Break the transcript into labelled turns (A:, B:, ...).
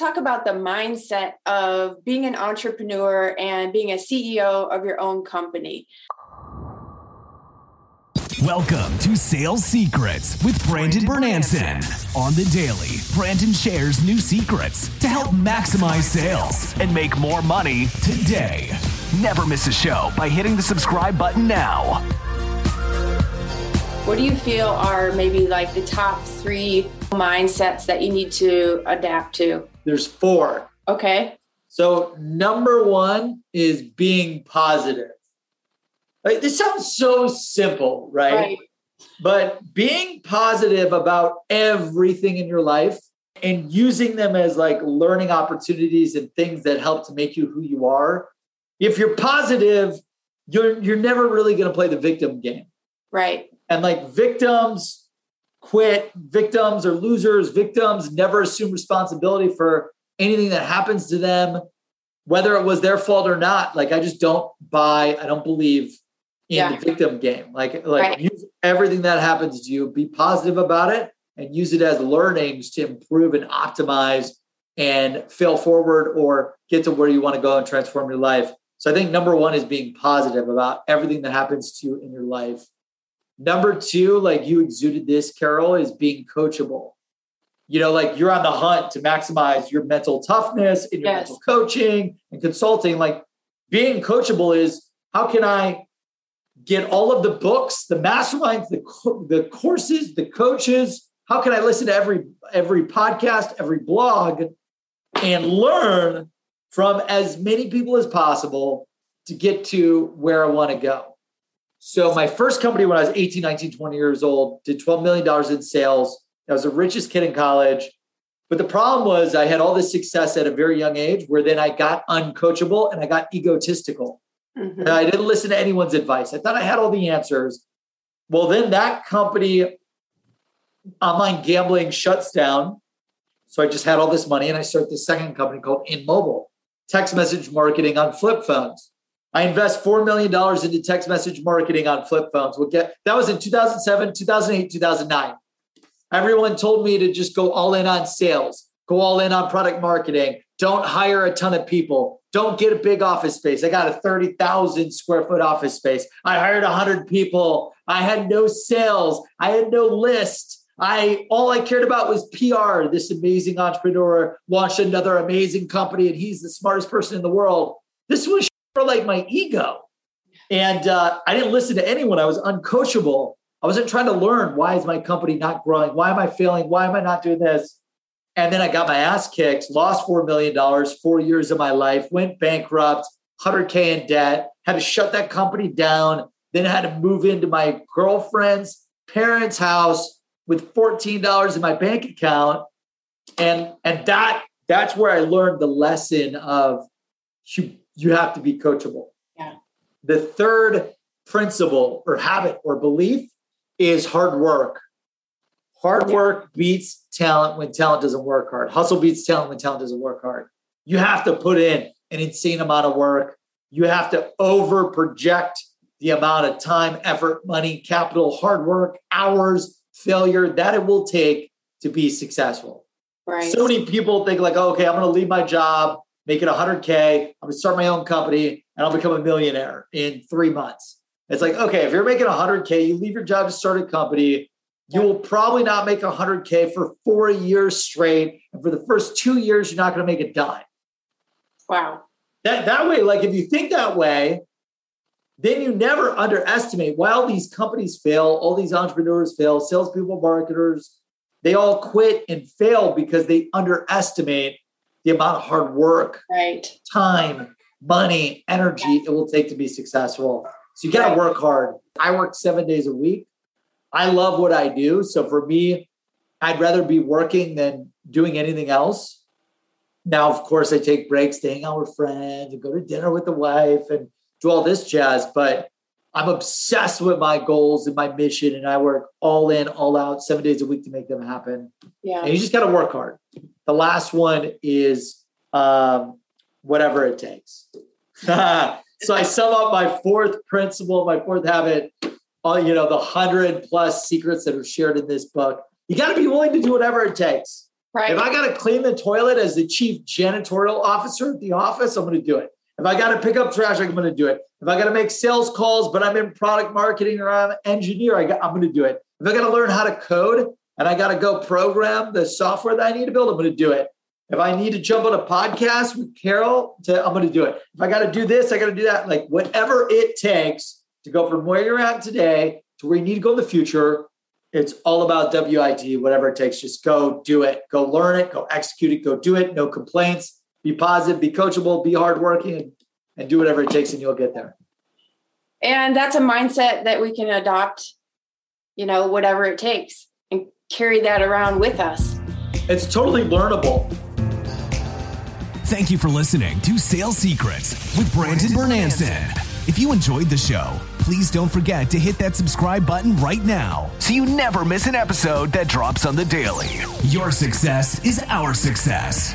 A: talk about the mindset of being an entrepreneur and being a CEO of your own company.
B: Welcome to Sales Secrets with Brandon Bornancin. On the daily, Brandon shares new secrets to help maximize sales and make more money today. Never miss a show by hitting the subscribe button now.
A: What do you feel are maybe like the top three mindsets that you need to adapt to?
C: There's four.
A: Okay.
C: So, number one is being positive. Like, this sounds so simple, right? right? But being positive about everything in your life and using them as like learning opportunities and things that help to make you who you are. If you're positive, you're you're never really going to play the victim game.
A: Right.
C: And like victims quit, victims or losers, victims never assume responsibility for anything that happens to them, whether it was their fault or not. Like I just don't buy, I don't believe in yeah. the victim game. Like like right. use everything that happens to you, be positive about it and use it as learnings to improve and optimize and fail forward or get to where you want to go and transform your life. So I think number 1 is being positive about everything that happens to you in your life Number two, like you exuded this, Carol, is being coachable. You know, like you're on the hunt to maximize your mental toughness in your yes. mental coaching and consulting. Like being coachable is how can I get all of the books, the masterminds, the, the courses, the coaches? How can I listen to every every podcast, every blog, and learn from as many people as possible to get to where I want to go? So my first company when I was 18, 19, 20 years old did $12 million in sales. I was the richest kid in college. But the problem was I had all this success at a very young age where then I got uncoachable and I got egotistical. Mm-hmm. I didn't listen to anyone's advice. I thought I had all the answers. Well, then that company, online gambling, shuts down. So I just had all this money and I started this second company called InMobile, text message marketing on flip phones. I invest $4 million into text message marketing on flip phones. We'll get that was in 2007, 2008, 2009. Everyone told me to just go all in on sales, go all in on product marketing. Don't hire a ton of people. Don't get a big office space. I got a 30,000 square foot office space. I hired 100 people. I had no sales. I had no list. I all I cared about was PR. This amazing entrepreneur launched another amazing company and he's the smartest person in the world. This was for like my ego. And uh, I didn't listen to anyone. I was uncoachable. I wasn't trying to learn why is my company not growing? Why am I failing? Why am I not doing this? And then I got my ass kicked, lost $4 million, four years of my life, went bankrupt, 100K in debt, had to shut that company down. Then had to move into my girlfriend's parents' house with $14 in my bank account. And, and that that's where I learned the lesson of you have to be coachable.
A: Yeah.
C: The third principle or habit or belief is hard work. Hard yeah. work beats talent when talent doesn't work hard. Hustle beats talent when talent doesn't work hard. You have to put in an insane amount of work. You have to over project the amount of time, effort, money, capital, hard work, hours, failure that it will take to be successful.
A: Right.
C: So many people think like, oh, okay, I'm going to leave my job make it 100K. I'm going to start my own company and I'll become a millionaire in three months. It's like, okay, if you're making 100K, you leave your job to start a company, you will probably not make 100K for four years straight. And for the first two years, you're not going to make a dime.
A: Wow.
C: That, that way, like if you think that way, then you never underestimate while these companies fail, all these entrepreneurs fail, salespeople, marketers, they all quit and fail because they underestimate the amount of hard work,
A: right.
C: time, money, energy it will take to be successful. So you got to work hard. I work seven days a week. I love what I do. So for me, I'd rather be working than doing anything else. Now, of course, I take breaks, staying out with friends, and go to dinner with the wife and do all this jazz. But I'm obsessed with my goals and my mission, and I work all in, all out, seven days a week to make them happen.
A: Yeah.
C: And you just got to work hard. The last one is um, whatever it takes. so I sum up my fourth principle, my fourth habit, all you know, the hundred plus secrets that are shared in this book. You got to be willing to do whatever it takes.
A: Right.
C: If I got to clean the toilet as the chief janitorial officer at the office, I'm going to do it. If I got to pick up trash, I'm going to do it. If I got to make sales calls, but I'm in product marketing or I'm an engineer, I I'm going to do it. If I got to learn how to code and I got to go program the software that I need to build, I'm going to do it. If I need to jump on a podcast with Carol, to, I'm going to do it. If I got to do this, I got to do that. Like whatever it takes to go from where you're at today to where you need to go in the future, it's all about WIT, whatever it takes. Just go do it. Go learn it. Go execute it. Go do it. No complaints. Be positive. Be coachable. Be hardworking, and, and do whatever it takes, and you'll get there.
A: And that's a mindset that we can adopt, you know, whatever it takes and carry that around with us.
C: It's totally learnable.
B: Thank you for listening to Sales Secrets with Brandon Bornancin. If you enjoyed the show, please don't forget to hit that subscribe button right now so you never miss an episode that drops on the daily. Your success is our success.